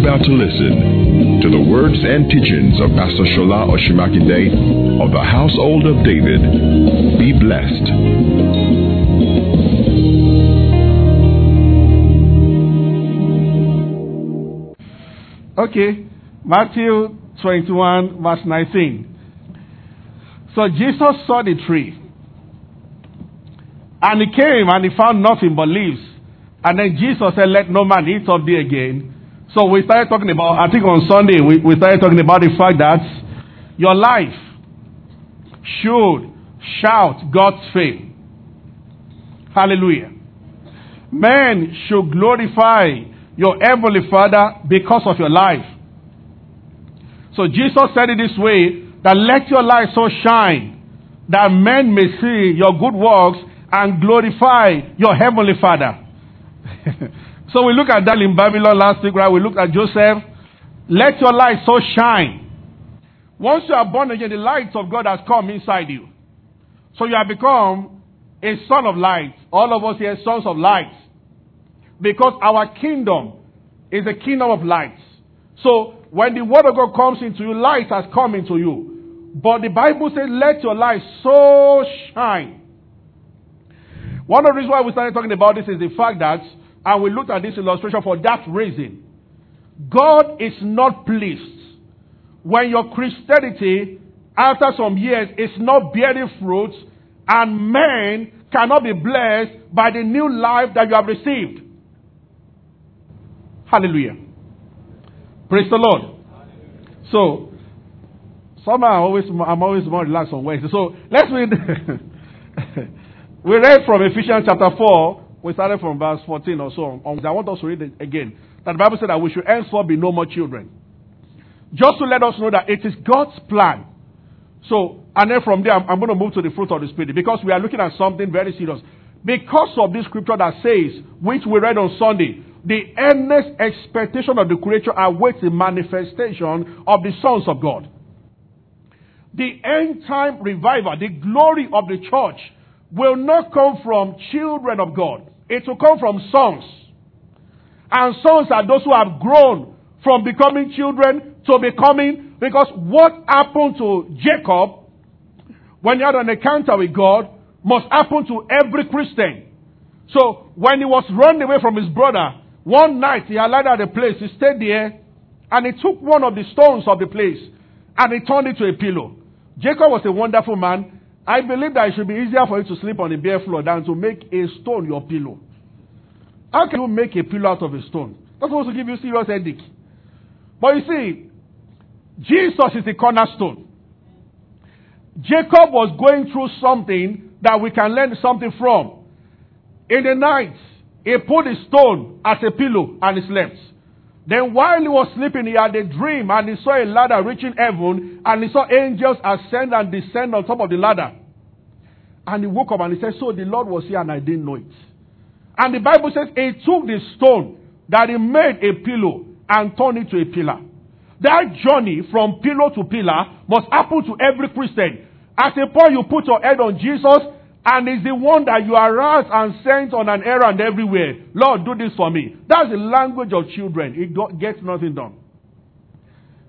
about to listen to the words and teachings of Pastor Shola Osunmakinde of the Household of David. Be blessed. Okay, Matthew 21, verse 19. So Jesus saw the tree, and he came and he found nothing but leaves. And then Jesus said, Let no man eat of thee again. So we started talking about, I think on Sunday, we, we started talking about the fact that your life should shout God's fame. Hallelujah. Men should glorify your heavenly Father because of your life. So Jesus said it this way that let your light so shine that men may see your good works and glorify your heavenly Father. so we looked at that in Babylon last week, right? We looked at Joseph. Let your light so shine. Once you are born again, the light of God has come inside you. So you have become a son of light. All of us here sons of light. Because our kingdom is a kingdom of light. So when the word of God comes into you, light has come into you. But the Bible says, let your light so shine. One of the reasons why we started talking about this is the fact that, and we looked at this illustration for that reason, God is not pleased when your Christianity, after some years, is not bearing fruit, and men cannot be blessed by the new life that you have received. Hallelujah. Praise the Lord. So, somehow I'm always, I'm always more relaxed on Wednesday. So, let's read. we read from Ephesians chapter 4. We started from verse 14 or so. On, I want us to read it again. That the Bible said that we should henceforth be no more children. Just to let us know that it is God's plan. So, and then from there, I'm, I'm going to move to the fruit of the Spirit because we are looking at something very serious. Because of this scripture that says, which we read on Sunday, the earnest expectation of the creature awaits the manifestation of the sons of God. The end time revival, the glory of the church, will not come from children of God. It will come from sons. And sons are those who have grown from becoming children to becoming, because what happened to Jacob when he had an encounter with God must happen to every Christian. So when he was running away from his brother, one night he alighted at a place, he stayed there, and he took one of the stones of the place and he turned it to a pillow. Jacob was a wonderful man. I believe that it should be easier for you to sleep on a bare floor than to make a stone your pillow. How can you make a pillow out of a stone? That's supposed to give you serious headache. But you see, Jesus is the cornerstone. Jacob was going through something that we can learn something from. In the night, he put a stone as a pillow and he slept. Then while he was sleeping, he had a dream and he saw a ladder reaching heaven and he saw angels ascend and descend on top of the ladder. And he woke up and he said, So the Lord was here and I didn't know it. And the Bible says he took the stone that he made a pillow and turned it to a pillar. That journey from pillow to pillar must happen to every Christian. At a point you put your head on Jesus and is the one that you arouse and sent on an errand everywhere. Lord, do this for me. That's the language of children. It gets nothing done.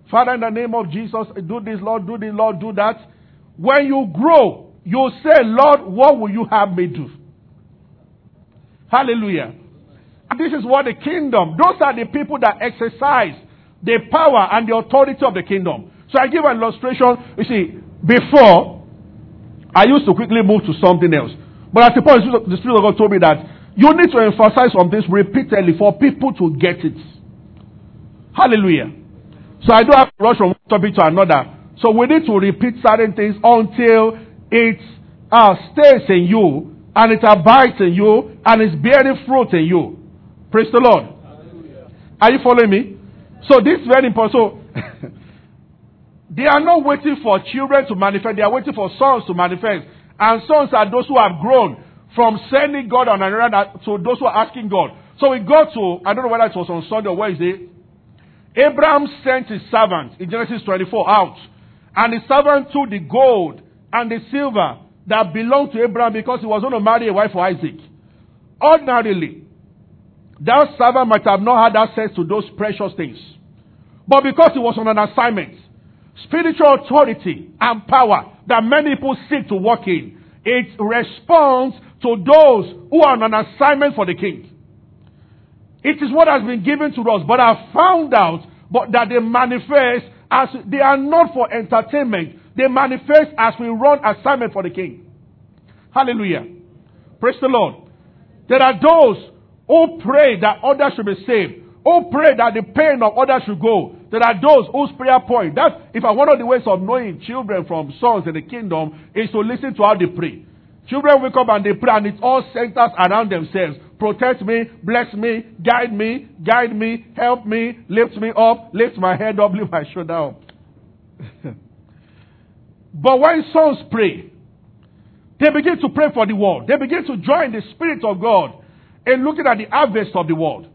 Father, in the name of Jesus, do this, Lord, do this, Lord, do that. When you grow, you say, Lord, what will you have me do? Hallelujah. This is what the kingdom, those are the people that exercise the power and the authority of the kingdom. So I give an illustration. You see, before, I used to quickly move to something else. But at the point, the Spirit of God told me that you need to emphasize on this repeatedly for people to get it. Hallelujah. So I don't have to rush from one topic to another. So we need to repeat certain things until it uh, stays in you and it abides in you and it's bearing fruit in you. Praise the Lord. Hallelujah. Are you following me? So this is very important. So they are not waiting for children to manifest, they are waiting for sons to manifest. And sons are those who have grown from sending God on an errand to those who are asking God. So we go to, I don't know whether it was on Sunday or Wednesday. Abraham sent his servant in Genesis 24 out. And his servant took the gold and the silver that belonged to Abraham because he was going to marry a wife for Isaac. Ordinarily, that servant might have not had access to those precious things. But because he was on an assignment, spiritual authority and power that many people seek to walk in, it responds to those who are on an assignment for the king. It is what has been given to us, but I found out but that they manifest as they are not for entertainment. They manifest as we run assignment for the king. Hallelujah. Praise the Lord. There are those who pray that others should be saved, who pray that the pain of others should go. There are those whose prayer point, that's if I one of the ways of knowing children from sons in the kingdom is to listen to how they pray. Children wake up and they pray and it all centers around themselves. Protect me, bless me, guide me, guide me, help me, lift me up, lift my head up, lift my shoulder up. but when sons pray, they begin to pray for the world. They begin to join the Spirit of God in looking at the harvest of the world.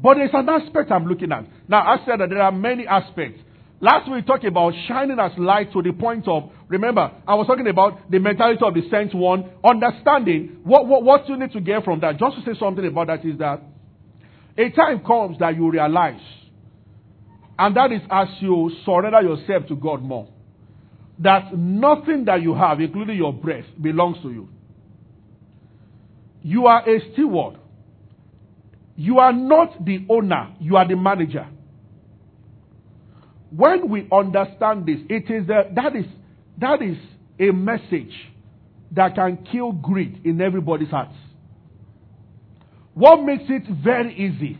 But there's an aspect I'm looking at. Now, I said that there are many aspects. Last week we talked about shining as light to the point of, remember, I was talking about the mentality of the sent one, understanding what, what, what you need to get from that. Just to say something about that is that a time comes that you realize, and that is as you surrender yourself to God more, that nothing that you have, including your breath, belongs to you. You are a steward. You are not the owner, you are the manager. When we understand this, it is a, that is that is a message that can kill greed in everybody's hearts. What makes it very easy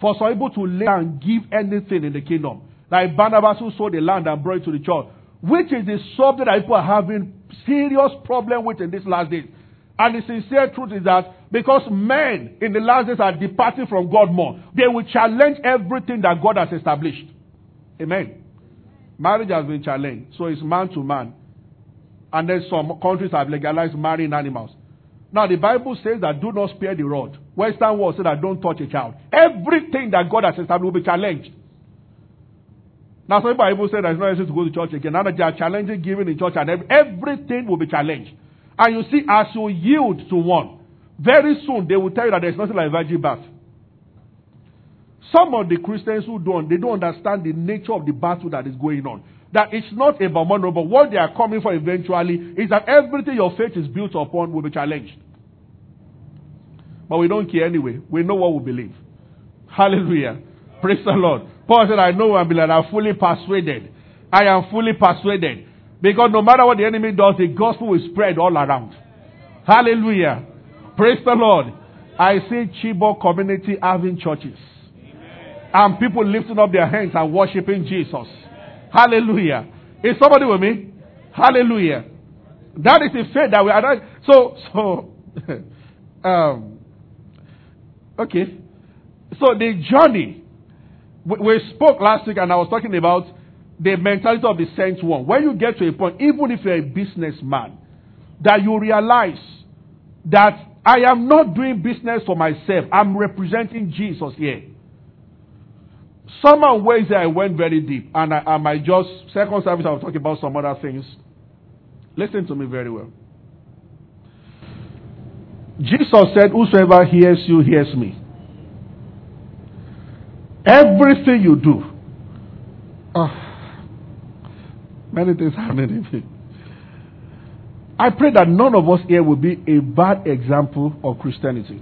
for some people to lay and give anything in the kingdom? Like Barnabas who sold the land and brought it to the church, which is the subject that people are having serious problem with in these last days. And the sincere truth is that because men in the last days are departing from God more, they will challenge everything that God has established. Amen. Marriage has been challenged, so it's man to man. And then some countries have legalized marrying animals. Now the Bible says that do not spare the rod. Western world says that don't touch a child. Everything that God has established will be challenged. Now some people say that it's not necessary to go to church again. Now they are challenging giving in church and everything will be challenged. And you see, as you yield to one, very soon they will tell you that there's nothing like virgin birth. Some of the Christians who don't, they don't understand the nature of the battle that is going on. That it's not about money, but what they are coming for eventually is that everything your faith is built upon will be challenged. But we don't care anyway. We know what we believe. Hallelujah. Praise the Lord. Paul said, I know and. I'm fully persuaded. I am fully persuaded. Because no matter what the enemy does, the gospel will spread all around. Hallelujah. Praise the Lord. I see Chibok community having churches and people lifting up their hands and worshiping Jesus. Hallelujah. Is somebody with me? Hallelujah. That is the faith that we are. So, so, um, okay. So the journey, we, we spoke last week and I was talking about the mentality of the sent one. When you get to a point, even if you're a businessman, that you realize that I am not doing business for myself. I'm representing Jesus here. Someone ways I went very deep, and I, I might just second service. I'll talk about some other things. Listen to me very well. Jesus said, "Whosoever hears you hears me." Everything you do, oh, many things happening in. I pray that none of us here will be a bad example of Christianity.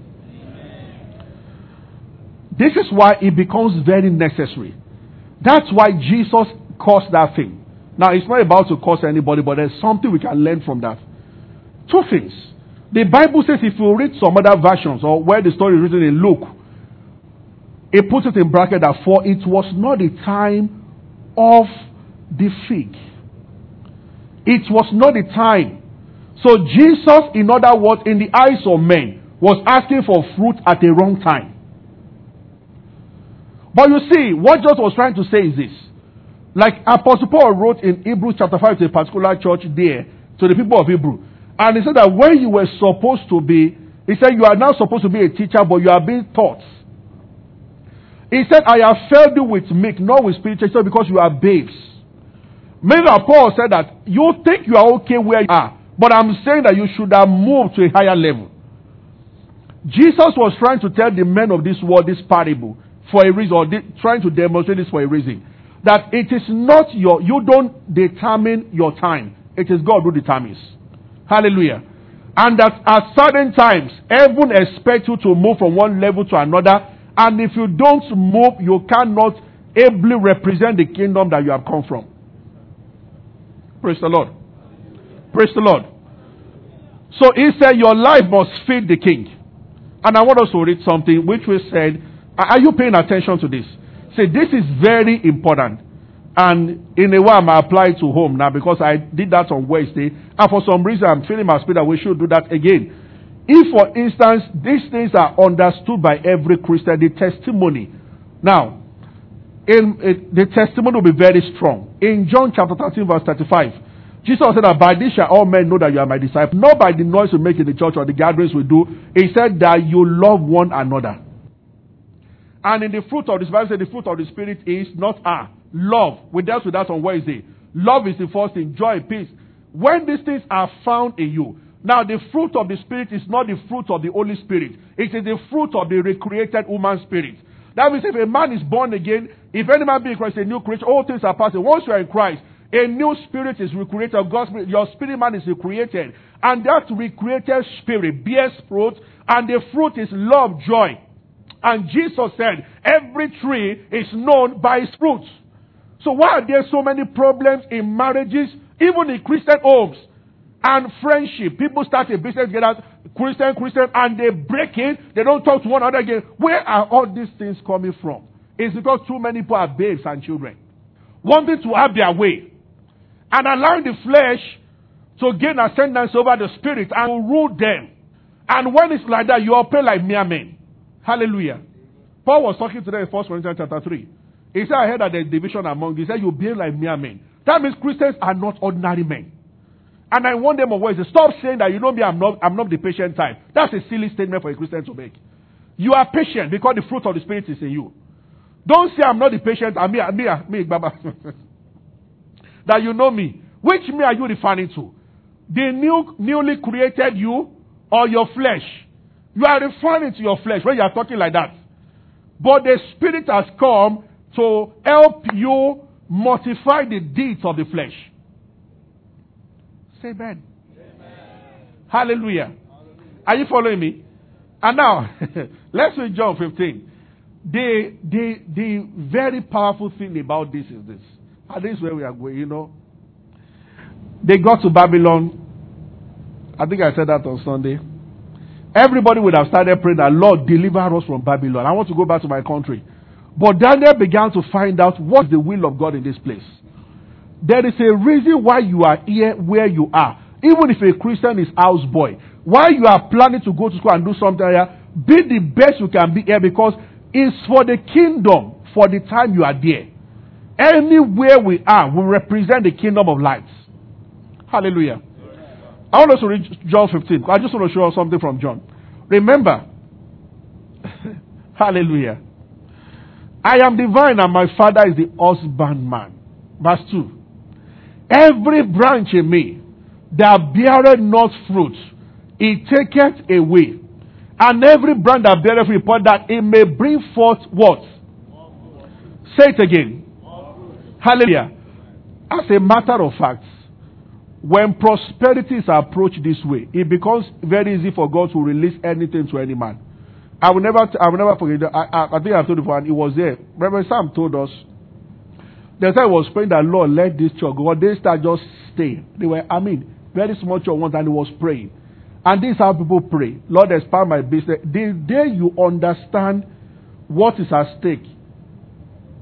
This is why it becomes very necessary. That's why Jesus caused that thing. Now, it's not about to cause anybody, but there's something we can learn from that. Two things. The Bible says, if you read some other versions or where the story is written in Luke, it puts it in bracket that for it was not the time of the fig. It was not the time. So Jesus, in other words, in the eyes of men, was asking for fruit at the wrong time. But you see, what Jesus was trying to say is this. Like Apostle Paul wrote in Hebrews chapter 5 to a particular church there, to the people of Hebrew. And he said that when you were supposed to be, he said, you are now supposed to be a teacher, but you are being taught. He said, I have failed you with milk, not with spiritual, because you are babes. Meanwhile, Paul said that you think you are okay where you are, but I'm saying that you should have moved to a higher level. Jesus was trying to tell the men of this world this parable for a reason, or trying to demonstrate this for a reason. That it is not your, you don't determine your time. It is God who determines. Hallelujah. And that at certain times, heaven expects you to move from one level to another. And if you don't move, you cannot ably represent the kingdom that you have come from. Praise the Lord. Praise the Lord. So he said, Your life must feed the king. And I want us to read something which we said, Are you paying attention to this? Say, this is very important. And in a way, I'm applying to home now because I did that on Wednesday. And for some reason, I'm feeling my spirit that we should do that again. If, for instance, these things are understood by every Christian, the testimony. Now, in, in, the testimony will be very strong. In John chapter 13, verse 35, Jesus said that by this shall all men know that you are my disciple, not by the noise we make in the church or the gatherings we do. He said that you love one another. And in the fruit of the said the fruit of the Spirit is not ah, love. We dealt with that on Wednesday. Love is the first thing, joy, peace. When these things are found in you, now the fruit of the Spirit is not the fruit of the Holy Spirit. It is the fruit of the recreated human spirit. That means if a man is born again, if any man be in Christ, a new creature, all things are passing. Once you are in Christ, a new spirit is recreated. God's spirit, your spirit man is recreated. And that recreated spirit bears fruit, and the fruit is love, joy. And Jesus said, every tree is known by its fruits. So why are there so many problems in marriages, even in Christian homes? And friendship. People start a business together, Christian, Christian, and they break it. They don't talk to one another again. Where are all these things coming from? It's because too many people are babes and children. Wanting to have their way. And allowing the flesh to gain ascendance over the spirit and rule them. And when it's like that, you operate like mere men. Hallelujah. Paul was talking today in 1 Corinthians chapter 3. He said, I heard that there's division among you. He said, You behave like mere men. That means Christians are not ordinary men. And I want them always to stop saying that, you know me, I'm not, I'm not the patient type. That's a silly statement for a Christian to make. You are patient because the fruit of the Spirit is in you. Don't say I'm not the patient, I'm me, me, me, Baba. that you know me. Which me are you referring to? The new, newly created you or your flesh? You are referring to your flesh when you are talking like that. But the Spirit has come to help you mortify the deeds of the flesh. Say amen. amen. Hallelujah. Are you following me? And now, let's read John 15. The, the, the very powerful thing about this is this. And this is where we are going, you know. They got to Babylon. I think I said that on Sunday. Everybody would have started praying that, Lord, deliver us from Babylon. I want to go back to my country. But Daniel began to find out what's the will of God in this place. There is a reason why you are here where you are. Even if a Christian is houseboy, why you are planning to go to school and do something here, be the best you can be here because it's for the kingdom for the time you are there. Anywhere we are, we represent the kingdom of light. Hallelujah. I want us to read John 15. I just want to show us something from John. Remember, hallelujah. I am divine and my father is the husbandman. Verse 2. Every branch in me that beareth not fruit, he taketh away. And every branch that beareth fruit, that it may bring forth what? Say it again. Hallelujah. As a matter of fact, when prosperity is approached this way, it becomes very easy for God to release anything to any man. I will never, I will never forget. I, I, I think I've told you before, and it was there. Reverend Sam told us. The time was praying that Lord let this church go. They start just staying. They were, I mean, very small church once, and he was praying. And this is how people pray. Lord, expand my business. The day you understand what is at stake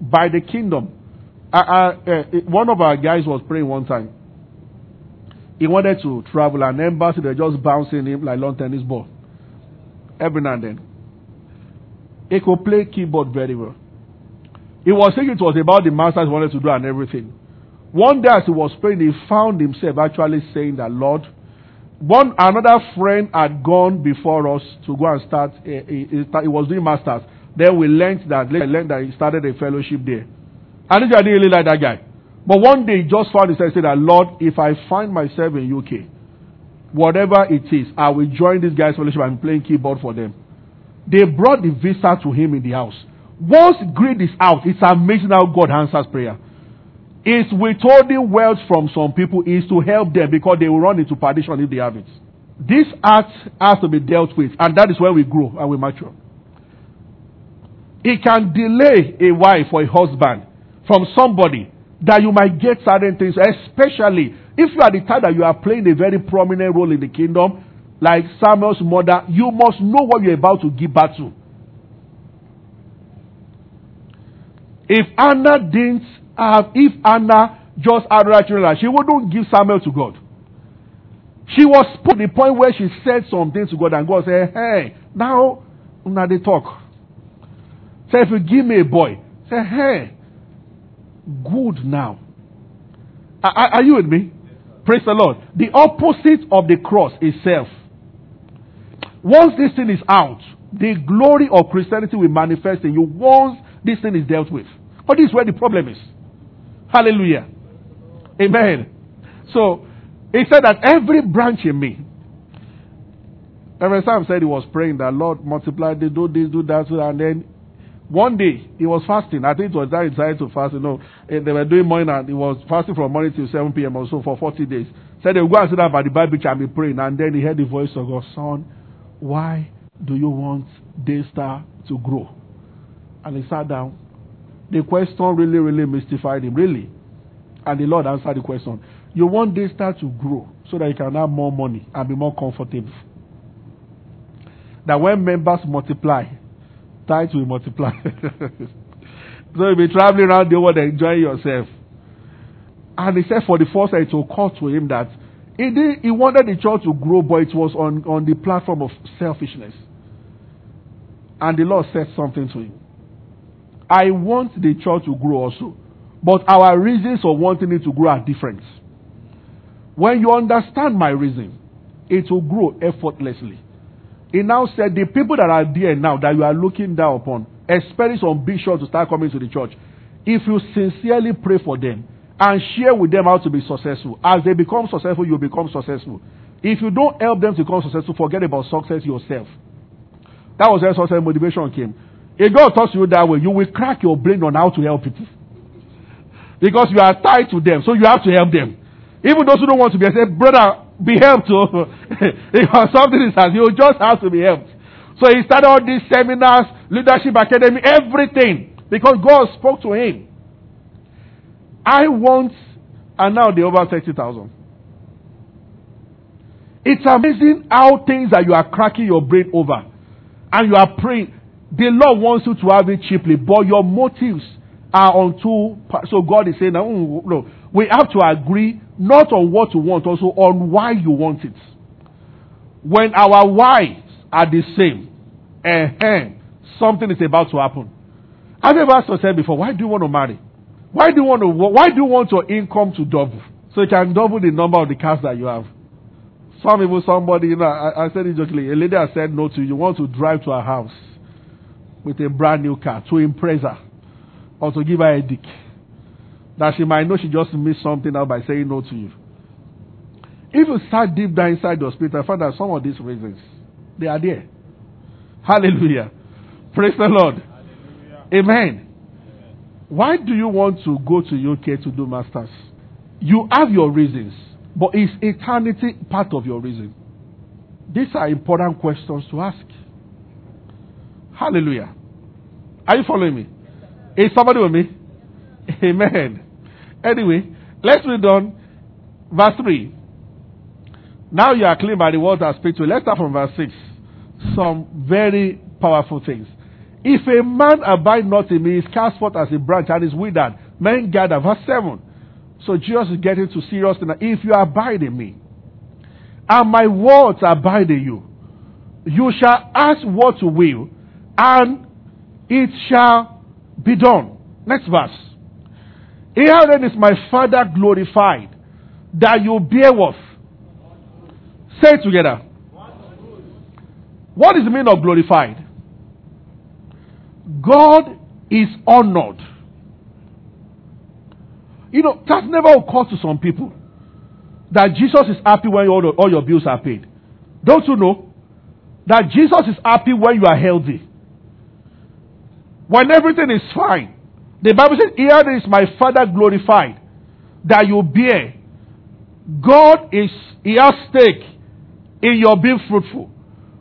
by the kingdom. I, I, uh, one of our guys was praying one time. He wanted to travel, an embassy They're just bouncing him like long tennis ball every now and then. He could play keyboard very well. He was thinking it was about the masters he wanted to do and everything. One day as he was praying, he found himself actually saying that, Lord, one another friend had gone before us to go and start. Eh, eh, eh, he, he, he was doing masters. Then we learned that. learned that he started a fellowship there. And I didn't really like that guy. But one day he just found himself saying that, Lord, if I find myself in UK, whatever it is, I will join this guy's fellowship and playing keyboard for them. They brought the visa to him in the house. Once greed is out, it's amazing how God answers prayer. It's withholding wealth from some people is to help them because they will run into perdition if they have it. This act has to be dealt with, and that is where we grow and we mature. It can delay a wife or a husband from somebody that you might get certain things, especially if you are the type that you are playing a very prominent role in the kingdom, like Samuel's mother, you must know what you're about to give birth to. If Anna didn't have, if Anna just had right children, she wouldn't give Samuel to God. She was put the point where she said something to God, and God said, Hey, now, now they talk. Say, if you give me a boy, say, Hey, good now. Are, are you with me? Praise the Lord. The opposite of the cross itself. Once this thing is out, the glory of Christianity will manifest in you once this thing is dealt with. But this is where the problem is. Hallelujah. Amen. So, he said that every branch in me. Reverend Sam said he was praying that Lord multiply, they do this, do that, and then one day he was fasting. I think it was that he decided to fast. You know, eh, they were doing morning and he was fasting from morning till 7 p.m. or so for 40 days. Said they would go and sit down by the Bible and be praying. And then he heard the voice of God, Son, why do you want Daystar to grow? And he sat down. The question really, really mystified him, really. And the Lord answered the question. You want Daystar to grow so that you can have more money and be more comfortable. That when members multiply, tithes will multiply. so you'll be traveling around the world enjoying yourself. And he said for the first time it occurred to him that he, did, he wanted the church to grow, but it was on, on the platform of selfishness. And the Lord said something to him. I want the church to grow also, but our reasons for wanting it to grow are different. When you understand my reason, it will grow effortlessly. He now said, The people that are there now that you are looking down upon, especially some bishops to start coming to the church, if you sincerely pray for them and share with them how to be successful, as they become successful, you become successful. If you don't help them to become successful, forget about success yourself. That was where success motivation came. If God talks to you that way, you will crack your brain on how to help people. Because you are tied to them, so you have to help them. Even those who don't want to be, I say, brother, be helped. Oh. because something is as you just have to be helped. So he started all these seminars, leadership academy, everything. Because God spoke to him. I want, and now they over 30,000. It's amazing how things that you are cracking your brain over and you are praying. The Lord wants you to have it cheaply, but your motives are on two. So God is saying, no, no, we have to agree not on what you want, also on why you want it. When our whys are the same, uh something is about to happen. Have you ever asked yourself before, why do you want to marry? Why do you want to? Why do you want your income to double so you can double the number of the cars that you have? Some people, somebody, you know, I, I said it jokingly. A lady has said no to you. You want to drive to her house with a brand new car to impress her or to give her a dick that she might know she just missed something out by saying no to you. If you start deep down inside your spirit, I find that some of these reasons, they are there. Hallelujah. Praise the Lord. Hallelujah. Amen. Why do you want to go to UK to do masters? You have your reasons, but is eternity part of your reason? These are important questions to ask. Hallelujah. Are you following me? Is somebody with me? Amen. Anyway, let's read on verse 3. Now you are clean by the words I speak to you. Let's start from verse 6. Some very powerful things. If a man abide not in me, is cast forth as a branch and is withered. Men gather. Verse 7. So Jesus is getting to serious now. If you abide in me, and my words abide in you, you shall ask what you will, and it shall be done. Next verse. Herein is my Father glorified, that you bear what? Say it together. What is the meaning of glorified? God is honored. You know, that never occurs to some people that Jesus is happy when all, all your bills are paid. Don't you know that Jesus is happy when you are healthy? When everything is fine, the Bible says, Here is my Father glorified, that you bear. God is, He has stake in your being fruitful.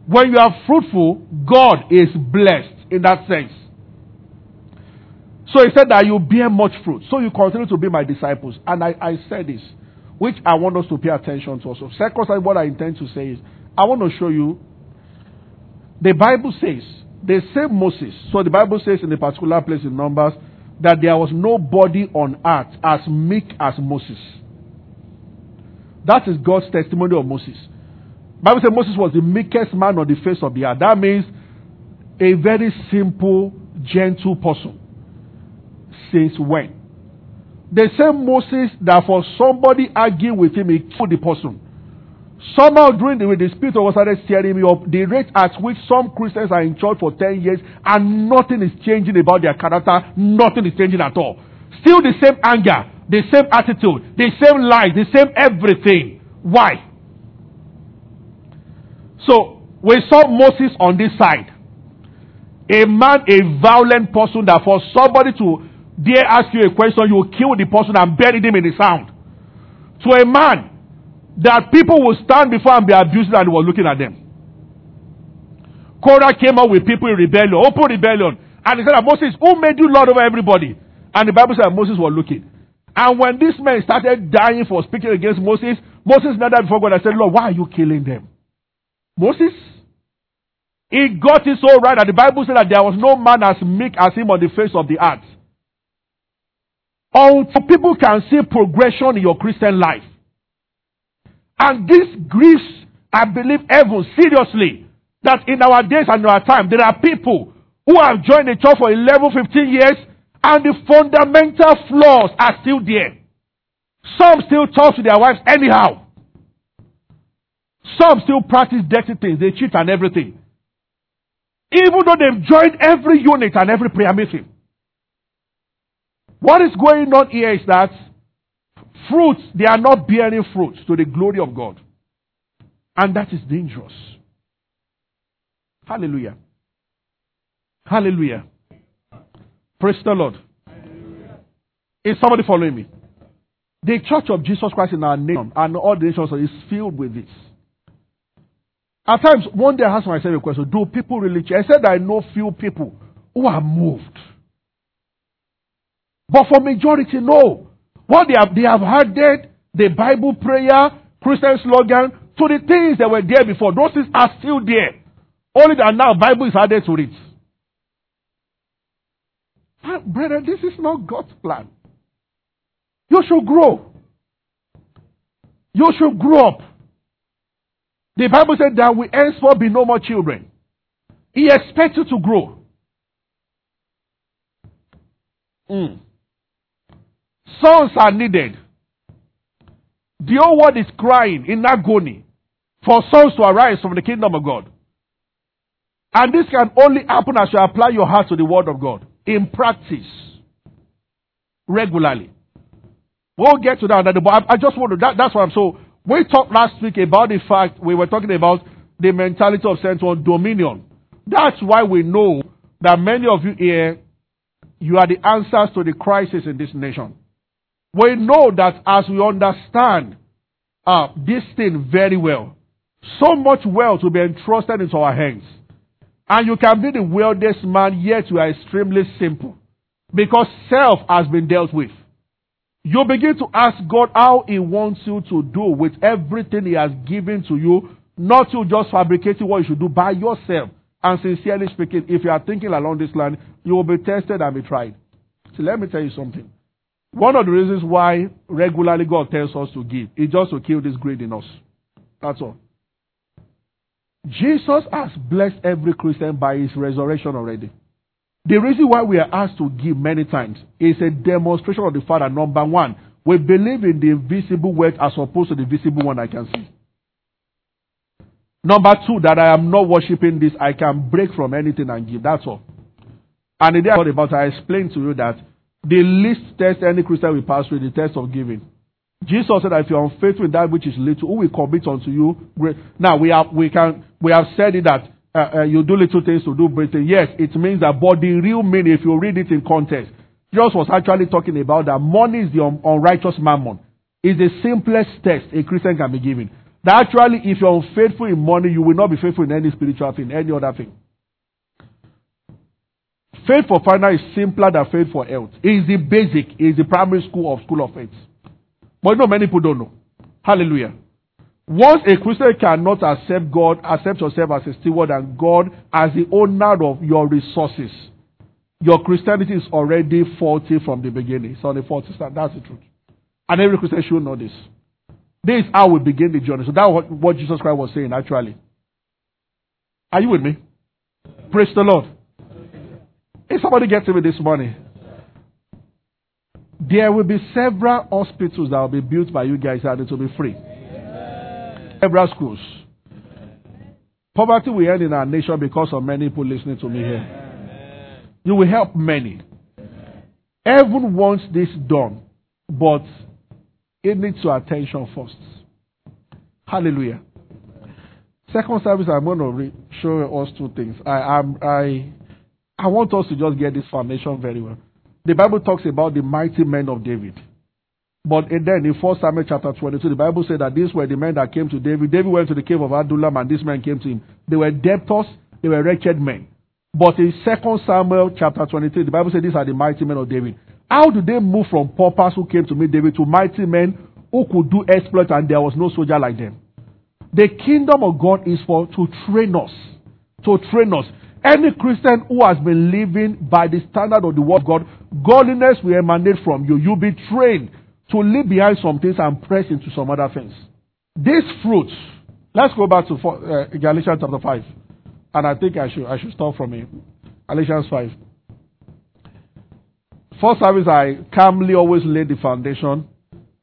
When you are fruitful, God is blessed in that sense. So he said that you bear much fruit. So you continue to be my disciples. And I, I said this, which I want us to pay attention to also. Second, what I intend to say is, I want to show you, the Bible says, the same Moses. So the Bible says in a particular place in Numbers that there was nobody on earth as meek as Moses. That is God's testimony of Moses. Bible says Moses was the meekest man on the face of the earth. That means a very simple, gentle person. Since when? The same Moses that for somebody argue with him, he killed the person. Somehow during the week, the Spirit God started stirring me up. The rate at which some Christians are in church for 10 years and nothing is changing about their character, nothing is changing at all. Still the same anger, the same attitude, the same lies, the same everything. Why? So, we saw Moses on this side. A man, a violent person that for somebody to dare ask you a question, you will kill the person and bury him in the sand. To a man that people will stand before and be abused and were looking at them. Korah came up with people in rebellion, open rebellion. And he said, Moses, who made you Lord over everybody? And the Bible said Moses was looking. And when these men started dying for speaking against Moses, Moses knelt before God and said, Lord, why are you killing them? Moses? He got it so right that the Bible said that there was no man as meek as him on the face of the earth. Until people can see progression in your Christian life. And this grieves, I believe, heaven seriously. That in our days and our time, there are people who have joined the church for 11, 15 years, and the fundamental flaws are still there. Some still talk to their wives anyhow. Some still practice dirty things. They cheat and everything. Even though they've joined every unit and every prayer meeting. What is going on here is that fruits, they are not bearing fruits to the glory of God. And that is dangerous. Hallelujah. Hallelujah. Praise the Lord. Is somebody following me? The church of Jesus Christ in our name and all the nations is filled with this. At times, one day I asked myself a question Do people really change? I said I know few people who are moved. But for majority, no. What they have, they have added the Bible prayer, Christian slogan to the things that were there before. Those things are still there. Only that now Bible is added to it. Brother, this is not God's plan. You should grow. You should grow up. The Bible said that we henceforth be no more children. He expects you to grow. Mm. Sons are needed. The whole world is crying in agony for sons to arise from the kingdom of God. And this can only happen as you apply your heart to the word of God in practice regularly. We'll get to that, but I, I just want to, that, that's why I'm so. We talked last week about the fact we were talking about the mentality of central dominion. That's why we know that many of you here, you are the answers to the crisis in this nation. We know that as we understand uh, this thing very well, so much wealth will be entrusted into our hands. And you can be the wealthiest man, yet you are extremely simple. Because self has been dealt with. You begin to ask God how He wants you to do with everything He has given to you, not to just fabricating what you should do by yourself. And sincerely speaking, if you are thinking along this line, you will be tested and be tried. So let me tell you something. One of the reasons why regularly God tells us to give is just to kill this greed in us. That's all. Jesus has blessed every Christian by his resurrection already. The reason why we are asked to give many times is a demonstration of the Father. Number one, we believe in the invisible world as opposed to the visible one I can see. Number two, that I am not worshiping this, I can break from anything and give. That's all. And the day I about I explained to you that the least test any Christian will pass through the test of giving. Jesus said that if you are unfaithful in that which is little, who will commit unto you? Now we have we can we have said it that uh, uh, you do little things to do great things. Yes, it means that, but the real meaning, if you read it in context, Jesus was actually talking about that money is the un- unrighteous mammon. It's the simplest test a Christian can be given. That actually, if you're unfaithful in money, you will not be faithful in any spiritual thing, any other thing. Faith for finance is simpler than faith for health. It is the basic, it is the primary school of school of faith. But you know, many people don't know. Hallelujah. Once a Christian cannot accept God, accept yourself as a steward and God as the owner of your resources, your Christianity is already faulty from the beginning. It's on the faulty. That's the truth. And every Christian should know this. This is how we begin the journey. So that's what Jesus Christ was saying, actually. Are you with me? Praise the Lord. Somebody gets me this morning, there will be several hospitals that will be built by you guys and it will be free. Several schools. Poverty will end in our nation because of many people listening to me here. You will help many. Everyone wants this done, but it needs your attention first. Hallelujah. Second service, I'm going to re- show us two things. I, am I, I want us to just get this foundation very well. The Bible talks about the mighty men of David. But then in 1 Samuel chapter 22, the Bible said that these were the men that came to David. David went to the cave of Adullam and these men came to him. They were debtors, they were wretched men. But in 2 Samuel chapter 23, the Bible said these are the mighty men of David. How do they move from paupers who came to meet David to mighty men who could do exploits and there was no soldier like them? The kingdom of God is for to train us. To train us. Any Christian who has been living by the standard of the word of God, godliness will emanate from you. You'll be trained to leave behind some things and press into some other things. These fruits, let's go back to uh, Galatians chapter 5. And I think I should, I should start from here. Galatians 5. First service, I calmly always lay the foundation.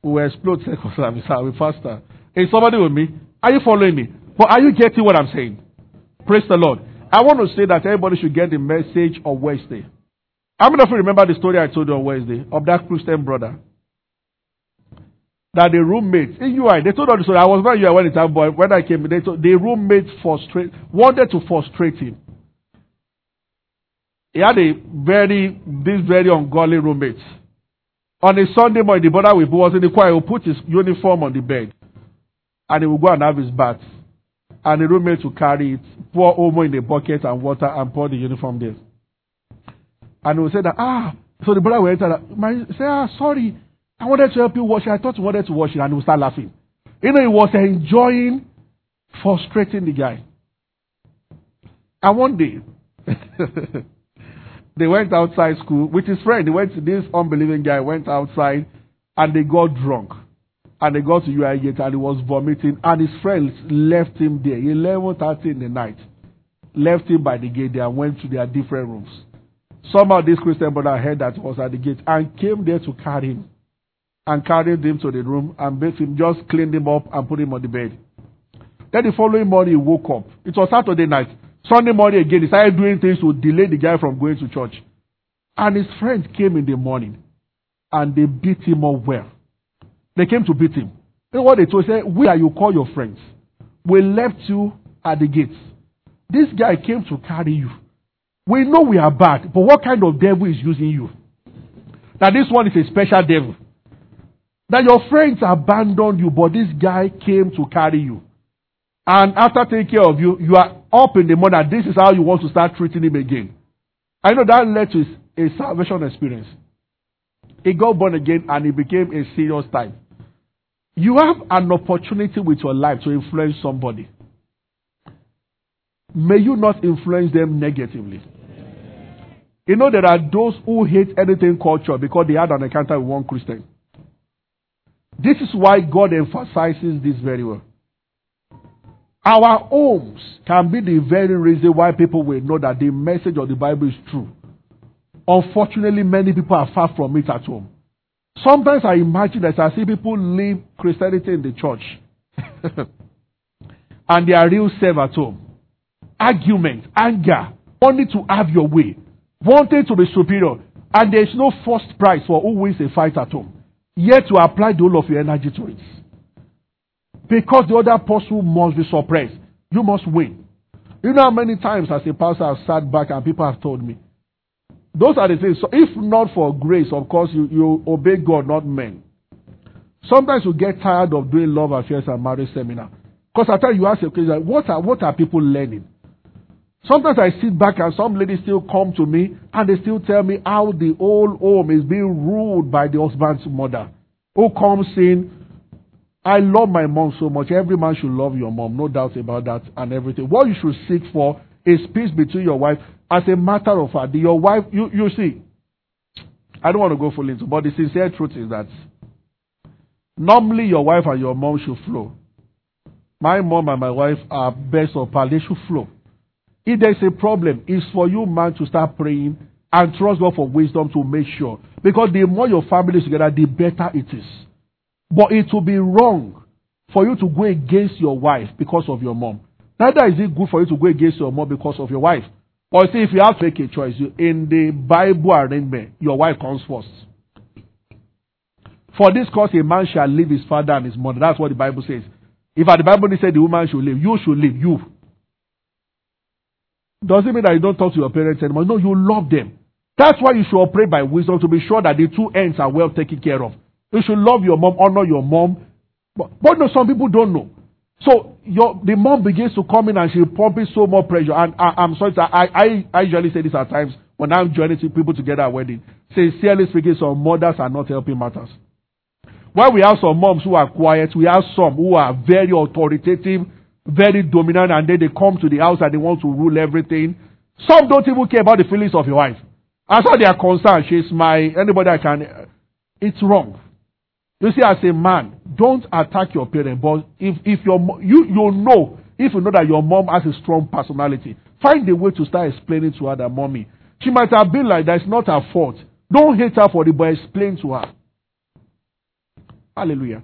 We will explode second service. I'll be faster. Is somebody with me? Are you following me? But are you getting what I'm saying? Praise the Lord. I want to say that everybody should get the message of Wednesday. How many of you remember the story I told you on Wednesday of that Christian brother? That the roommates in UI, they told us the story. I was not UI when it happened, but when I came, they told, the roommates frustrate, wanted to frustrate him. He had a very, this very ungodly roommate. On a Sunday morning, the brother who was in the choir, would put his uniform on the bed. And he would go and have his bath. And the roommate would carry it, pour omo in a bucket and water and pour the uniform there. And he would say that, ah, so the brother would enter, my, say, ah, sorry, I wanted to help you wash it. I thought you wanted to wash it. And he would start laughing. You know, he was enjoying frustrating the guy. And one day, they went outside school with his friend. They went to this unbelieving guy, went outside, and they got drunk. And he got to UI gate and he was vomiting. And his friends left him there. 11.30 in the night. Left him by the gate there and went to their different rooms. Somehow this Christian brother heard that he was at the gate and came there to carry him. And carried him to the room and bathed him, just cleaned him up and put him on the bed. Then the following morning he woke up. It was Saturday night. Sunday morning again, he started doing things to delay the guy from going to church. And his friends came in the morning and they beat him up well. They came to beat him. You know what they told? Said, We are you call your friends. We left you at the gates. This guy came to carry you. We know we are bad, but what kind of devil is using you? Now, this one is a special devil. That your friends abandoned you, but this guy came to carry you. And after taking care of you, you are up in the morning. This is how you want to start treating him again. I know that led to a salvation experience. He got born again and it became a serious time. You have an opportunity with your life to influence somebody. May you not influence them negatively. You know, there are those who hate anything culture because they had an encounter with one Christian. This is why God emphasizes this very well. Our homes can be the very reason why people will know that the message of the Bible is true. Unfortunately, many people are far from it at home. Sometimes I imagine that I see people leave Christianity in the church and they are real self at home. Argument, anger, wanting to have your way, wanting to be superior, and there is no first prize for who wins a fight at home. Yet you apply the whole of your energy to it. Because the other person must be suppressed. You must win. You know how many times as a pastor I've sat back and people have told me. Those are the things. So if not for grace, of course, you, you obey God, not men. Sometimes you get tired of doing love affairs and marriage seminar. Because I tell you, ask question, what are, what are people learning? Sometimes I sit back and some ladies still come to me and they still tell me how the old home is being ruled by the husband's mother. Who comes in, I love my mom so much. Every man should love your mom, no doubt about that and everything. What you should seek for is peace between your wife. As a matter of fact, your wife, you, you see, I don't want to go full into, but the sincere truth is that normally your wife and your mom should flow. My mom and my wife are best of pal. They should flow. If there's a problem, it's for you, man, to start praying and trust God for wisdom to make sure. Because the more your family is together, the better it is. But it will be wrong for you to go against your wife because of your mom. Neither is it good for you to go against your mom because of your wife. Or see, if you have to make a choice, you, in the Bible arrangement, your wife comes first. For this cause, a man shall leave his father and his mother. That's what the Bible says. If at the Bible they said the woman should leave, you should leave. You. Doesn't mean that you don't talk to your parents anymore. No, you love them. That's why you should operate by wisdom to be sure that the two ends are well taken care of. You should love your mom, honor your mom. But, but no, some people don't know. So your the mom begins to come in and she pumping so much pressure. And I, am sorry, I, I, I usually say this at times when I'm joining people together at wedding. Sincerely speaking, some mothers are not helping matters. While we have some moms who are quiet, we have some who are very authoritative, very dominant, and then they come to the house and they want to rule everything. Some don't even care about the feelings of your wife. As far they are concerned, she's my anybody I can. It's wrong. You see, as a man, don't attack your parent. But if if your you you know if you know that your mom has a strong personality, find a way to start explaining to her that mommy, she might have been like that. It's not her fault. Don't hate her for it, but explain to her. Hallelujah.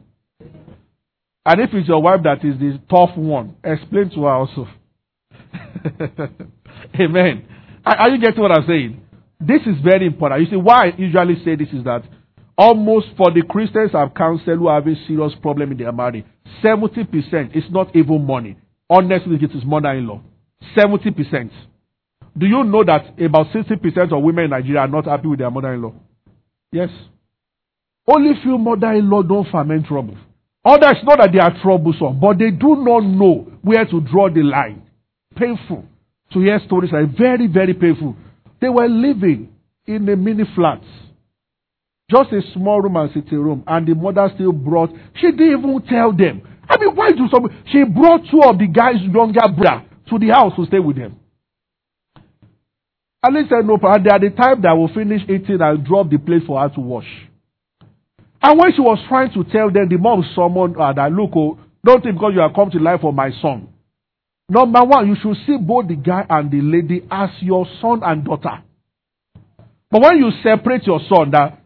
And if it's your wife that is the tough one, explain to her also. Amen. Are you getting what I'm saying? This is very important. You see, why I usually say this is that almost for the Christians I've counseled who have a serious problem in their marriage, 70% is not even money. Honestly, it is mother-in-law. 70%. Do you know that about 60% of women in Nigeria are not happy with their mother-in-law? Yes. Only few mother-in-law don't ferment trouble. Others know that they are troublesome, but they do not know where to draw the line. Painful to hear stories like very, very painful. They were living in a mini flat. Just a small room and sitting room. And the mother still brought, she didn't even tell them. I mean, why do something? She brought two of the guy's younger brother to the house to stay with them. And they said, no, and they are the time that will finish eating and drop the plate for her to wash. And when she was trying to tell them, the mom summoned her that, look, oh, don't think because you have come to life for my son. Number one, you should see both the guy and the lady as your son and daughter. But when you separate your son, that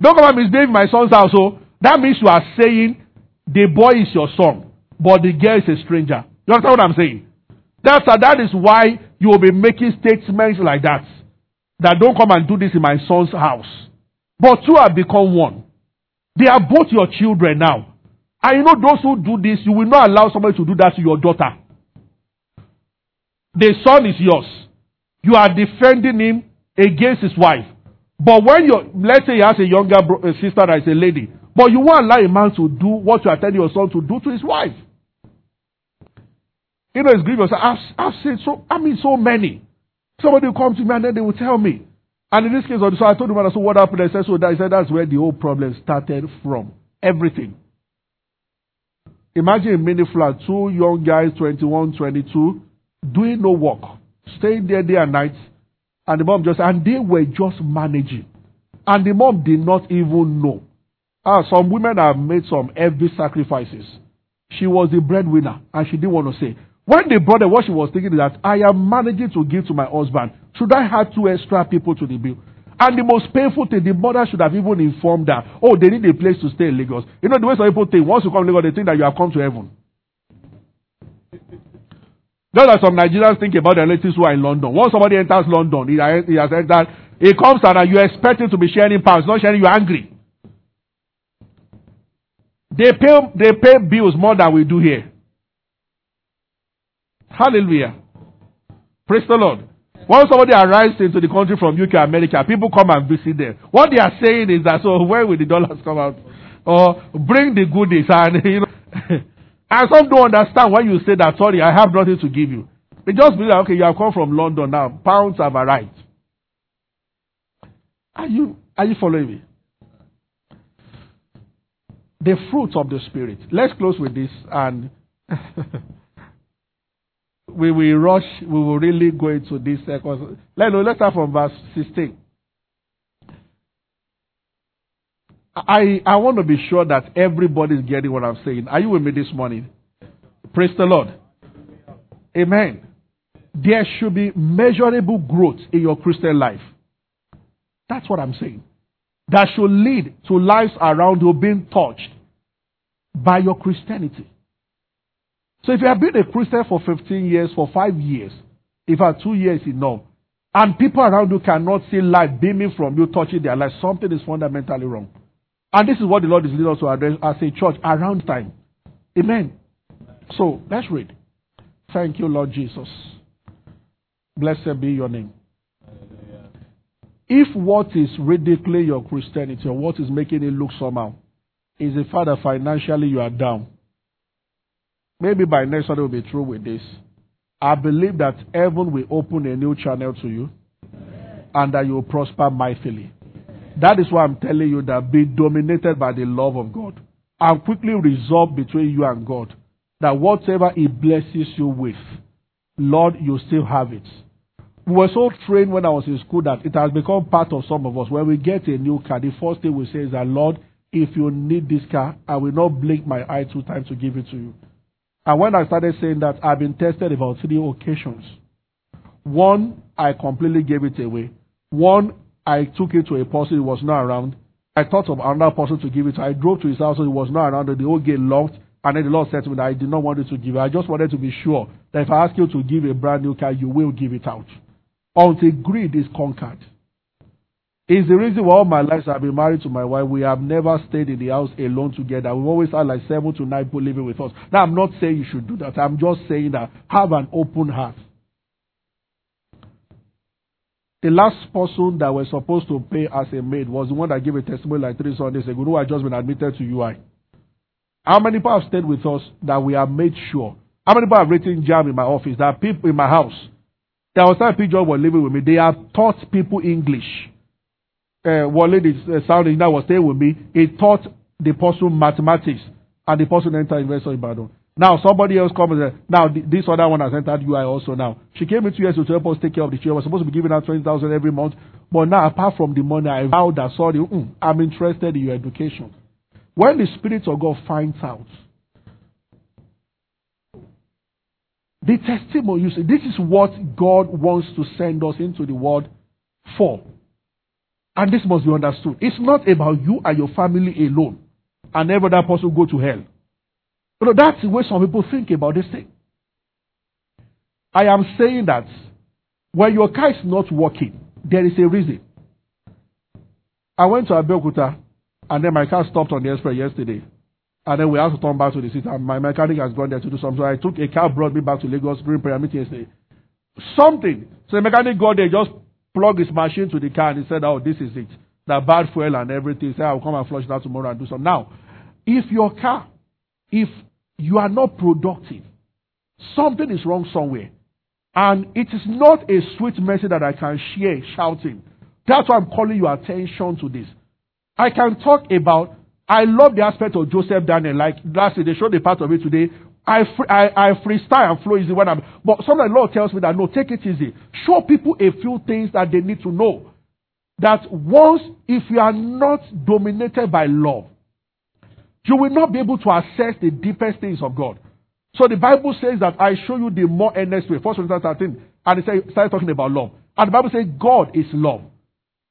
don't come and misbehave my son's house. So oh. that means you are saying the boy is your son, but the girl is a stranger. You understand what I'm saying? That's uh, that is why you will be making statements like that that don't come and do this in my son's house. But two have become one. They are both your children now. And you know, those who do this, you will not allow somebody to do that to your daughter. The son is yours. You are defending him against his wife. But when you let's say he has a younger bro- a sister that is a lady, but you won't allow a man to do what you are telling your son to do to his wife. You know, it's grievous. I've, I've seen so, I mean, so many. Somebody will come to me and then they will tell me. And in this case, so I told him, so what happened? I said, so that, I said, that's where the whole problem started from. Everything. Imagine a mini flat, two young guys, 21, 22, doing no work, staying there day and night. And the mom just, and they were just managing. And the mom did not even know. Ah, some women have made some heavy sacrifices. She was the breadwinner, and she didn't want to say. When they brought her, what she was thinking is that I am managing to give to my husband. Should I have two extra people to the bill? And the most painful thing, the mother should have even informed her, oh, they need a place to stay in Lagos. You know, the way some people think, once you come to Lagos, they think that you have come to heaven. Just like some Nigerians think about their relatives who are in London. Once somebody enters London, he has entered, he comes and you expect him to be sharing pounds, not sharing, you're angry. They pay, they pay bills more than we do here. Hallelujah. Praise the Lord. Once somebody arrives into the country from UK, America, people come and visit them. What they are saying is that, so where will the dollars come out? Or bring the goodies and, you know. And some don't understand when you say that, sorry, I have nothing to give you. They just believe, okay, you have come from London now. Pounds have arrived. Are you, are you following me? The fruits of the Spirit. Let's close with this and we will rush, we will really go into this. Uh, let, let's start from verse 16. I, I want to be sure that everybody is getting what I'm saying. Are you with me this morning? Praise the Lord. Amen. There should be measurable growth in your Christian life. That's what I'm saying. That should lead to lives around you being touched by your Christianity. So if you have been a Christian for 15 years, for five years, if at two years enough, and people around you cannot see light beaming from you, touching their life, something is fundamentally wrong. And this is what the Lord is leading us to address as a church around time. Amen. So let's read. Thank you, Lord Jesus. Blessed be your name. If what is ridiculing your Christianity or what is making it look somehow is the fact that financially you are down, maybe by next Sunday we'll be through with this. I believe that heaven will open a new channel to you and that you will prosper mightily. That is why I'm telling you that be dominated by the love of God and quickly resolve between you and God that whatever He blesses you with, Lord, you still have it. We were so trained when I was in school that it has become part of some of us. When we get a new car, the first thing we say is that, Lord, if you need this car, I will not blink my eye two times to give it to you. And when I started saying that, I've been tested about three occasions. One, I completely gave it away. One, I took it to a person who was not around. I thought of another person to give it to. I drove to his house, and he was not around, the whole gate locked. And then the Lord said to me that I did not want you to give it. I just wanted to be sure that if I ask you to give a brand new car, you will give it out. Until greed is conquered. It's the reason why all my life I've been married to my wife. We have never stayed in the house alone together. We've always had like seven to nine people living with us. Now, I'm not saying you should do that. I'm just saying that have an open heart. The last person that was supposed to pay as a maid was the one that gave a testimony like three Sundays ago, who had just been admitted to UI. How many people have stayed with us that we have made sure? How many people have written jam in my office? That people in my house. There was time people were living with me. They have taught people English. Uh, Wale, the uh, sound engineer, was staying with me. He taught the person mathematics, and the person entered Investor Ibadan. Now somebody else comes and says, now this other one has entered UI also now. She came in two years to help us take care of the children. We're supposed to be giving her 20,000 every month. But now apart from the money, I vowed that, sorry, mm, I'm interested in your education. When the Spirit of God finds out, the testimony, you see, this is what God wants to send us into the world for. And this must be understood. It's not about you and your family alone and every other person go to hell. You know, that's the way some people think about this thing. I am saying that when your car is not working, there is a reason. I went to Abeokuta and then my car stopped on the express yesterday. And then we had to turn back to the city. And my mechanic has gone there to do something. So I took a car, brought me back to Lagos during prayer meeting yesterday. Something. So the mechanic got there, just plugged his machine to the car and he said, Oh, this is it. The bad fuel and everything. He said, I'll come and flush that tomorrow and do something. Now, if your car, if you are not productive. Something is wrong somewhere. And it is not a sweet message that I can share shouting. That's why I'm calling your attention to this. I can talk about, I love the aspect of Joseph Daniel. Like last week, they showed the part of it today. I, I, I freestyle and flow easy when I'm, but sometimes the Lord tells me that no, take it easy. Show people a few things that they need to know. That once, if you are not dominated by love, you will not be able to assess the deepest things of God. So the Bible says that I show you the more earnest way. First Corinthians 13. And it started talking about love. And the Bible says God is love.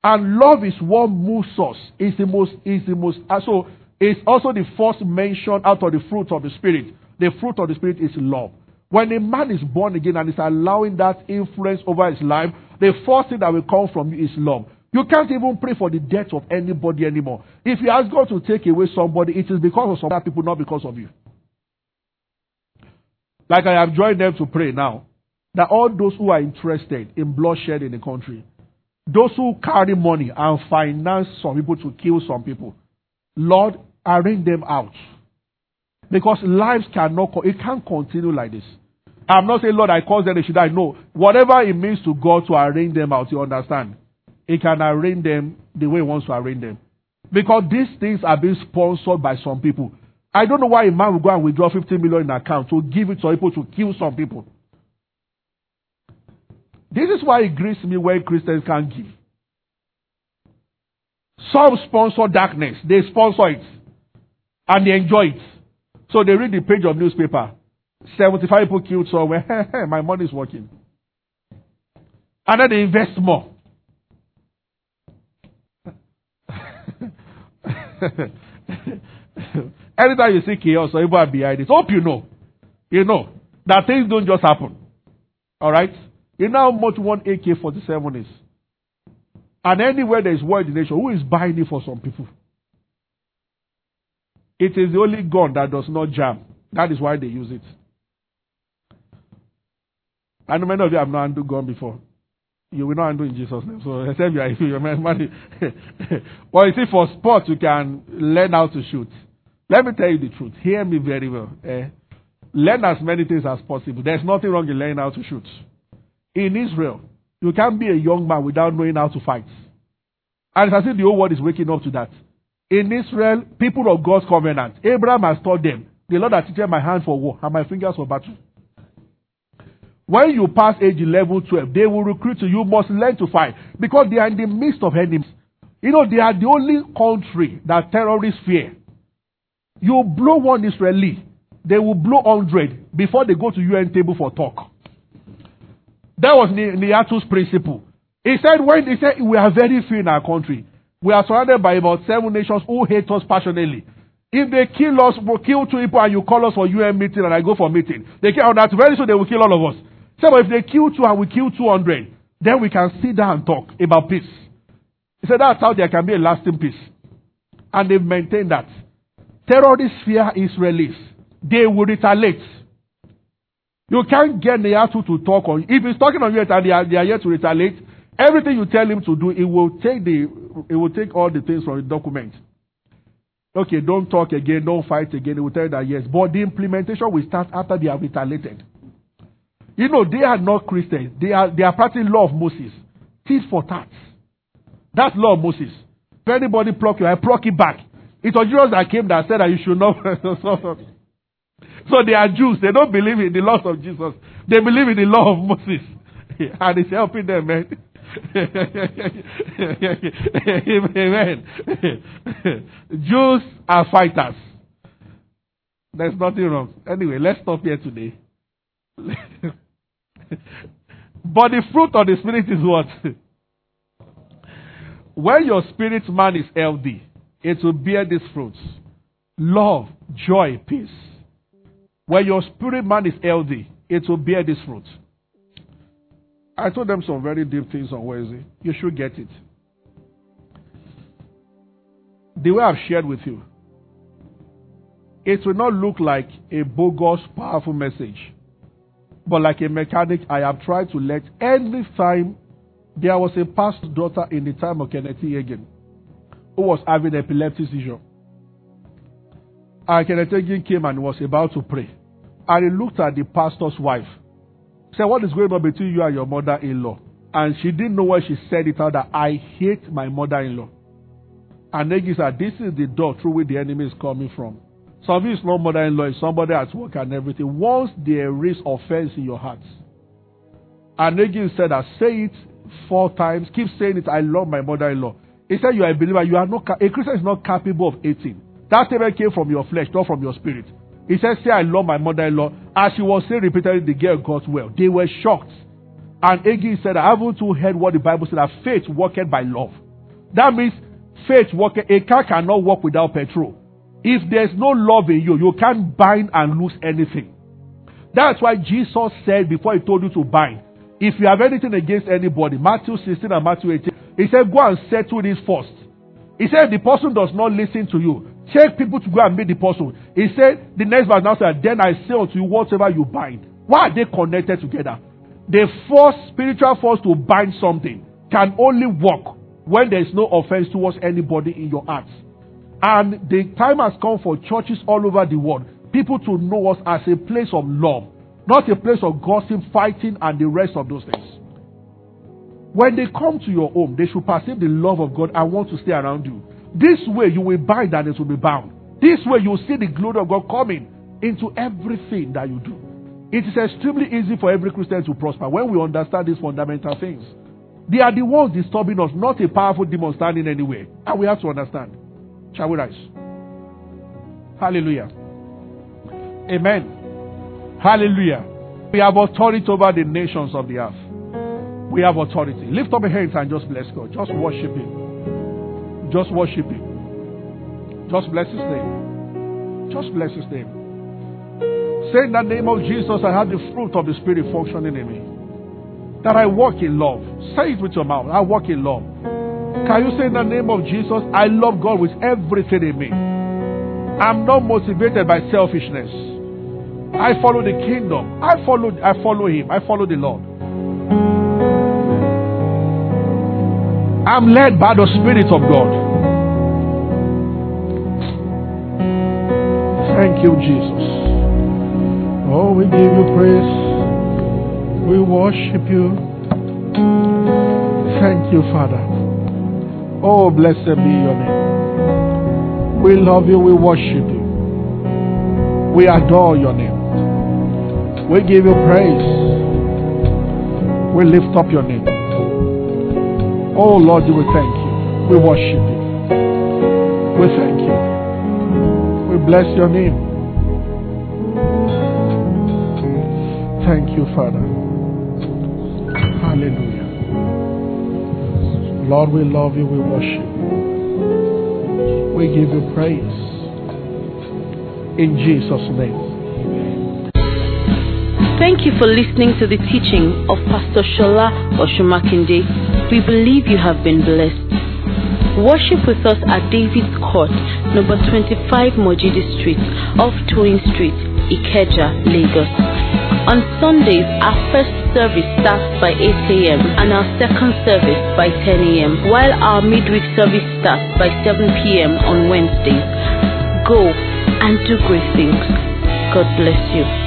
And love is what moves us. It's the most, is the most, uh, so it's also the first mention out of the fruit of the Spirit. The fruit of the Spirit is love. When a man is born again and is allowing that influence over his life, the first thing that will come from you is love. You can't even pray for the death of anybody anymore. If you ask God to take away somebody, it is because of some other people, not because of you. like I have joined them to pray now, that all those who are interested in bloodshed in the country, those who carry money and finance some people to kill some people, Lord, arrange them out. Because lives cannot, it can't continue like this. I'm not saying, Lord, I cause them, they should die. No. Whatever it means to God to arrange them out, you understand? He can arrange them the way He wants to arrange them. Because these things are being sponsored by some people. I don't know why a man will go and withdraw 50 million in account to give it to people to kill some people. This is why it grieves me when Christians can't give. Some sponsor darkness. They sponsor it. And they enjoy it. So they read the page of newspaper. 75 people killed somewhere. My money is working. And then they invest more. Anytime you see chaos or are behind it, hope you know. You know that things don't just happen. Alright? You know how much one AK 47 is. And anywhere there is war in the nation, who is buying it for some people? It is the only gun that does not jam. That is why they use it. I know many of you have not handled gun before. You will not handle in Jesus' name. So except you are if you money. well, you see, for sports you can learn how to shoot. Let me tell you the truth. Hear me very well. Eh? Learn as many things as possible. There's nothing wrong in learning how to shoot. In Israel, you can't be a young man without knowing how to fight. And I think the whole world is waking up to that. In Israel, people of God's covenant, Abraham has taught them, the Lord has teaching my hand for war and my fingers for battle. When you pass age 11, 12, they will recruit you. You must learn to fight because they are in the midst of enemies. You know, they are the only country that terrorists fear. You blow one Israeli, they will blow 100 before they go to UN table for talk. That was Niatu's principle. He said, when he said, we are very few in our country. We are surrounded by about seven nations who hate us passionately. If they kill us, we'll kill two people and you call us for UN meeting and I go for meeting. They kill that very soon they will kill all of us. So if they kill two and we kill 200, then we can sit down and talk about peace. He said that's how there can be a lasting peace. And they've maintained that. Terrorists fear Israelis. They will retaliate. You can't get Neatu to talk on if he's talking on you and they are, they are here to retaliate, everything you tell him to do, it will take the it will take all the things from the document. Okay, don't talk again, don't fight again. It will tell you that yes. But the implementation will start after they have retaliated. You know, they are not Christians. They are they are practicing law of Moses. Tit for tat. That's law of Moses. If anybody pluck you, I pluck it back. It was Jesus that came that said that you should not. so they are Jews. They don't believe in the laws of Jesus. They believe in the law of Moses. and it's helping them, man. Amen. Jews are fighters. There's nothing wrong. Anyway, let's stop here today. but the fruit of the Spirit is what? when your spirit man is healthy, it will bear these fruits love, joy, peace. When your spirit man is healthy, it will bear these fruits. I told them some very deep things on Wednesday. You should get it. The way I've shared with you, it will not look like a bogus, powerful message, but like a mechanic I have tried to let every time there was a pastor's daughter in the time of Kenneth Hagin who was having epileptic seizure. And Kenneth Hagin came and was about to pray. And he looked at the pastor's wife said, What is going on between you and your mother in law? And she didn't know why she said it out that I hate my mother in law. And Negi said, This is the door through which the enemy is coming from. Some of you is not mother in law, it's somebody at work and everything. Once there is offense in your heart, and Negi said that say it four times, keep saying it, I love my mother in law. He said, You are a believer, you are not a Christian is not capable of eating. That statement came from your flesh, not from your spirit. He said, Say, I love my mother in law. As she was saying repeatedly, the girl got well. They were shocked. And Agi said, I haven't heard what the Bible said that faith worketh by love. That means faith worketh. A car cannot work without petrol. If there's no love in you, you can't bind and lose anything. That's why Jesus said before he told you to bind, if you have anything against anybody, Matthew 16 and Matthew 18, he said, go and settle this first. He said, the person does not listen to you. Take people to go and meet the person. He said, the next verse now said, Then I say unto you, whatever you bind. Why are they connected together? The force, spiritual force to bind something can only work when there is no offense towards anybody in your heart. And the time has come for churches all over the world, people to know us as a place of love, not a place of gossip, fighting, and the rest of those things. When they come to your home, they should perceive the love of God and want to stay around you. This way you will bind and it will be bound. This way you will see the glory of God coming into everything that you do. It is extremely easy for every Christian to prosper when we understand these fundamental things. They are the ones disturbing us, not a powerful demon standing anywhere. And we have to understand. Shall we rise? Hallelujah. Amen. Hallelujah. We have authority over the nations of the earth. We have authority. Lift up your hands and just bless God. Just worship Him. Just worship Him. Just bless His name. Just bless His name. Say in the name of Jesus, I have the fruit of the Spirit functioning in me. That I walk in love. Say it with your mouth. I walk in love. Can you say in the name of Jesus, I love God with everything in me? I'm not motivated by selfishness. I follow the kingdom. I follow I follow him. I follow the Lord. I'm led by the Spirit of God. Thank you, Jesus. Oh, we give you praise. We worship you. Thank you, Father. Oh, blessed be your name. We love you. We worship you. We adore your name. We give you praise. We lift up your name. Oh, Lord, we thank you. We worship you. We thank you. We bless your name. Thank you, Father. Lord, we love you. We worship you. We give you praise. In Jesus' name. Thank you for listening to the teaching of Pastor Shola Osunmakinde. We believe you have been blessed. Worship with us at David's Court, number 25 Mojidi Street, off Toyin Street, Ikeja, Lagos. On Sundays, our first service starts by 8 a.m. and our second service by 10 a.m., while our midweek service starts by 7 p.m. on Wednesdays. Go and do great things. God bless you.